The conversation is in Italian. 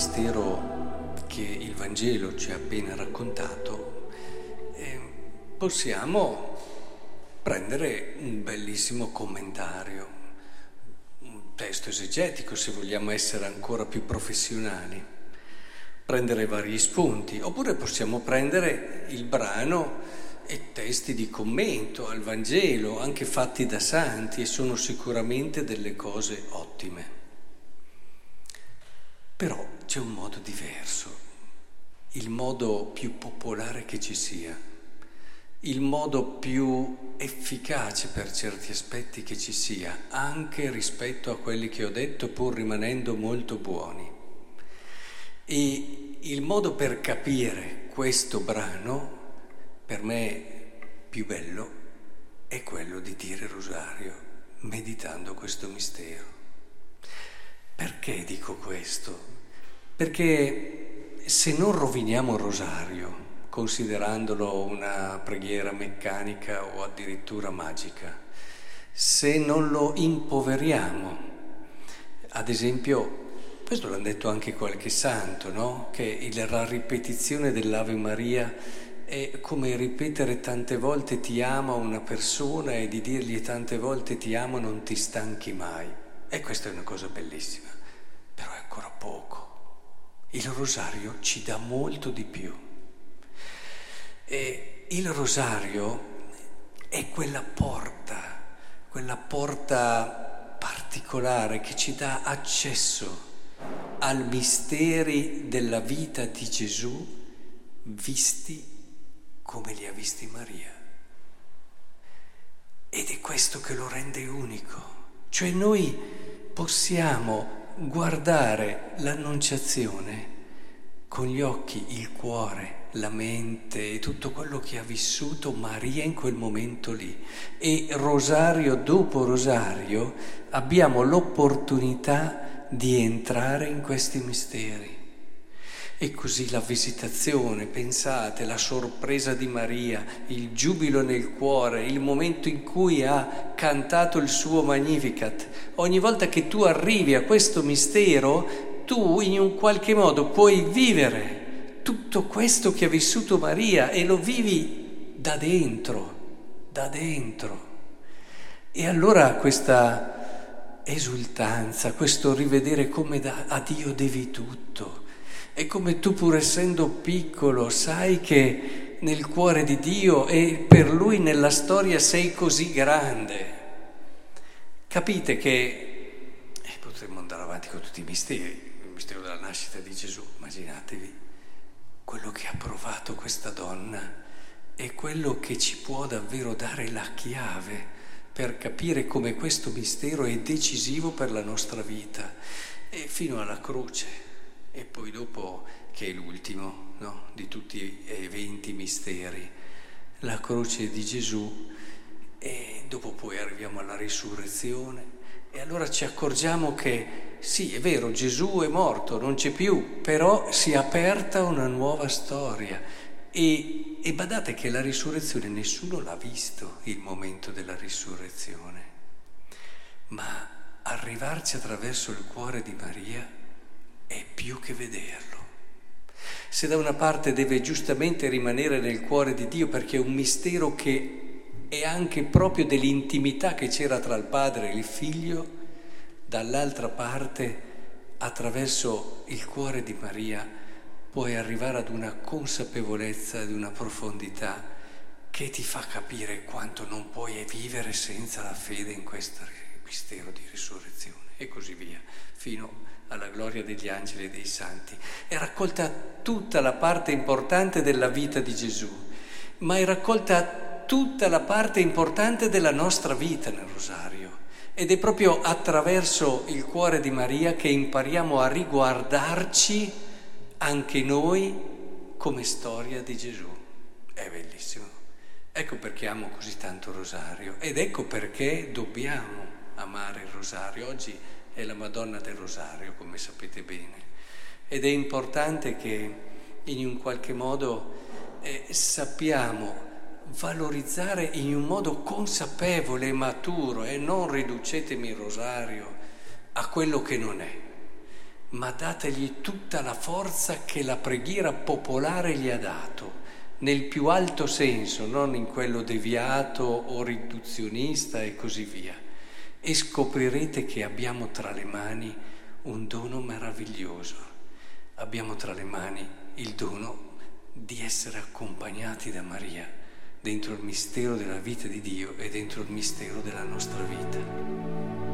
mistero che il Vangelo ci ha appena raccontato, eh, possiamo prendere un bellissimo commentario, un testo esegetico se vogliamo essere ancora più professionali, prendere vari spunti, oppure possiamo prendere il brano e testi di commento al Vangelo, anche fatti da santi, e sono sicuramente delle cose ottime. Però c'è un modo diverso, il modo più popolare che ci sia, il modo più efficace per certi aspetti che ci sia, anche rispetto a quelli che ho detto, pur rimanendo molto buoni. E il modo per capire questo brano per me più bello è quello di dire rosario meditando questo mistero. Perché dico questo? Perché se non roviniamo il rosario, considerandolo una preghiera meccanica o addirittura magica, se non lo impoveriamo, ad esempio, questo l'hanno detto anche qualche santo, no? che la ripetizione dell'Ave Maria è come ripetere tante volte ti amo a una persona e di dirgli tante volte ti amo non ti stanchi mai. E questa è una cosa bellissima, però è ancora poco. Il rosario ci dà molto di più. E il rosario è quella porta, quella porta particolare che ci dà accesso al misteri della vita di Gesù visti come li ha visti Maria. Ed è questo che lo rende unico. Cioè noi possiamo guardare l'annunciazione con gli occhi, il cuore, la mente e tutto quello che ha vissuto Maria in quel momento lì. E rosario dopo rosario abbiamo l'opportunità di entrare in questi misteri. E così la visitazione, pensate, la sorpresa di Maria, il giubilo nel cuore, il momento in cui ha cantato il suo Magnificat. Ogni volta che tu arrivi a questo mistero, tu in un qualche modo puoi vivere tutto questo che ha vissuto Maria e lo vivi da dentro, da dentro. E allora questa esultanza, questo rivedere come da, a Dio devi tutto è come tu pur essendo piccolo sai che nel cuore di Dio e per Lui nella storia sei così grande. Capite che eh, potremmo andare avanti con tutti i misteri, il mistero della nascita di Gesù, immaginatevi quello che ha provato questa donna è quello che ci può davvero dare la chiave per capire come questo mistero è decisivo per la nostra vita e fino alla croce. E poi dopo, che è l'ultimo no? di tutti gli eventi misteri, la croce di Gesù e dopo poi arriviamo alla risurrezione e allora ci accorgiamo che sì, è vero, Gesù è morto, non c'è più, però si è aperta una nuova storia e, e badate che la risurrezione nessuno l'ha visto, il momento della risurrezione, ma arrivarci attraverso il cuore di Maria è più che vederlo. Se da una parte deve giustamente rimanere nel cuore di Dio perché è un mistero che è anche proprio dell'intimità che c'era tra il padre e il figlio, dall'altra parte, attraverso il cuore di Maria, puoi arrivare ad una consapevolezza, ad una profondità che ti fa capire quanto non puoi vivere senza la fede in questo mistero di risurrezione e così via, fino alla gloria degli angeli e dei santi. È raccolta tutta la parte importante della vita di Gesù, ma è raccolta tutta la parte importante della nostra vita nel rosario. Ed è proprio attraverso il cuore di Maria che impariamo a riguardarci anche noi come storia di Gesù. È bellissimo. Ecco perché amo così tanto il rosario ed ecco perché dobbiamo amare il rosario. Oggi è la Madonna del Rosario, come sapete bene. Ed è importante che in un qualche modo eh, sappiamo valorizzare in un modo consapevole e maturo e non riducetemi il rosario a quello che non è, ma dategli tutta la forza che la preghiera popolare gli ha dato, nel più alto senso, non in quello deviato o riduzionista e così via. E scoprirete che abbiamo tra le mani un dono meraviglioso. Abbiamo tra le mani il dono di essere accompagnati da Maria dentro il mistero della vita di Dio e dentro il mistero della nostra vita.